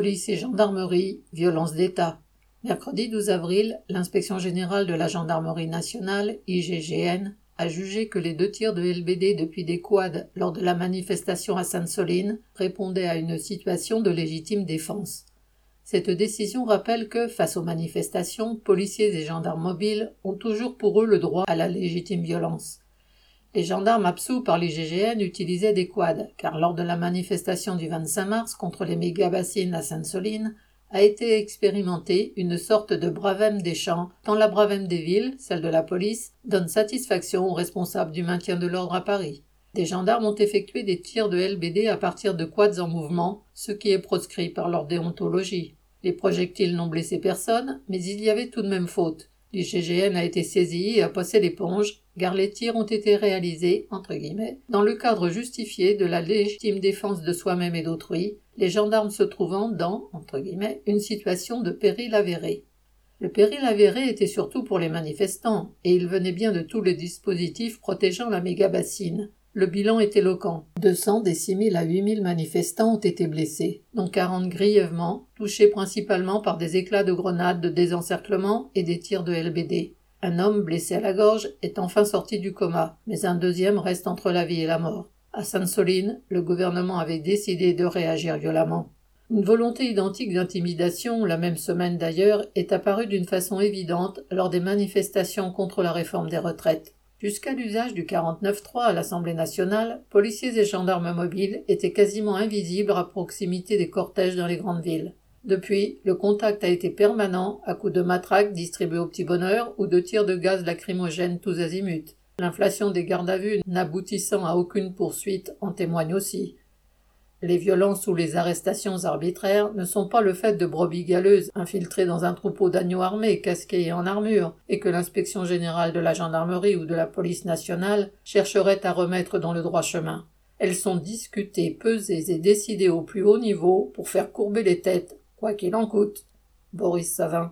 Police et gendarmerie, violence d'État. Mercredi 12 avril, l'inspection générale de la gendarmerie nationale, IGGN, a jugé que les deux tirs de LBD depuis des quads lors de la manifestation à Sainte-Soline répondaient à une situation de légitime défense. Cette décision rappelle que, face aux manifestations, policiers et gendarmes mobiles ont toujours pour eux le droit à la légitime violence. Les gendarmes absous par l'IGGN utilisaient des quads, car lors de la manifestation du 25 mars contre les méga-bassines à Sainte-Soline, a été expérimentée une sorte de bravem des champs, tant la bravem des villes, celle de la police, donne satisfaction aux responsables du maintien de l'ordre à Paris. Des gendarmes ont effectué des tirs de LBD à partir de quads en mouvement, ce qui est proscrit par leur déontologie. Les projectiles n'ont blessé personne, mais il y avait tout de même faute. L'IGGN a été saisi et a passé l'éponge, car les tirs ont été réalisés, entre guillemets, dans le cadre justifié de la légitime défense de soi-même et d'autrui, les gendarmes se trouvant dans, entre guillemets, une situation de péril avéré. Le péril avéré était surtout pour les manifestants, et il venait bien de tous les dispositifs protégeant la méga-bassine. Le bilan est éloquent. 200 des 6 000 à 8 000 manifestants ont été blessés, dont 40 grièvement, touchés principalement par des éclats de grenades de désencerclement et des tirs de LBD. Un homme blessé à la gorge est enfin sorti du coma, mais un deuxième reste entre la vie et la mort. À Sainte-Soline, le gouvernement avait décidé de réagir violemment. Une volonté identique d'intimidation, la même semaine d'ailleurs, est apparue d'une façon évidente lors des manifestations contre la réforme des retraites. Jusqu'à l'usage du 49.3 à l'Assemblée nationale, policiers et gendarmes mobiles étaient quasiment invisibles à proximité des cortèges dans les grandes villes. Depuis, le contact a été permanent à coups de matraques distribuées au petit bonheur ou de tirs de gaz lacrymogène tous azimuts. L'inflation des gardes à vue n'aboutissant à aucune poursuite en témoigne aussi. Les violences ou les arrestations arbitraires ne sont pas le fait de brebis galeuses infiltrées dans un troupeau d'agneaux armés, casqués et en armure, et que l'inspection générale de la gendarmerie ou de la police nationale chercherait à remettre dans le droit chemin. Elles sont discutées, pesées et décidées au plus haut niveau pour faire courber les têtes, quoi qu'il en coûte. Boris Savin.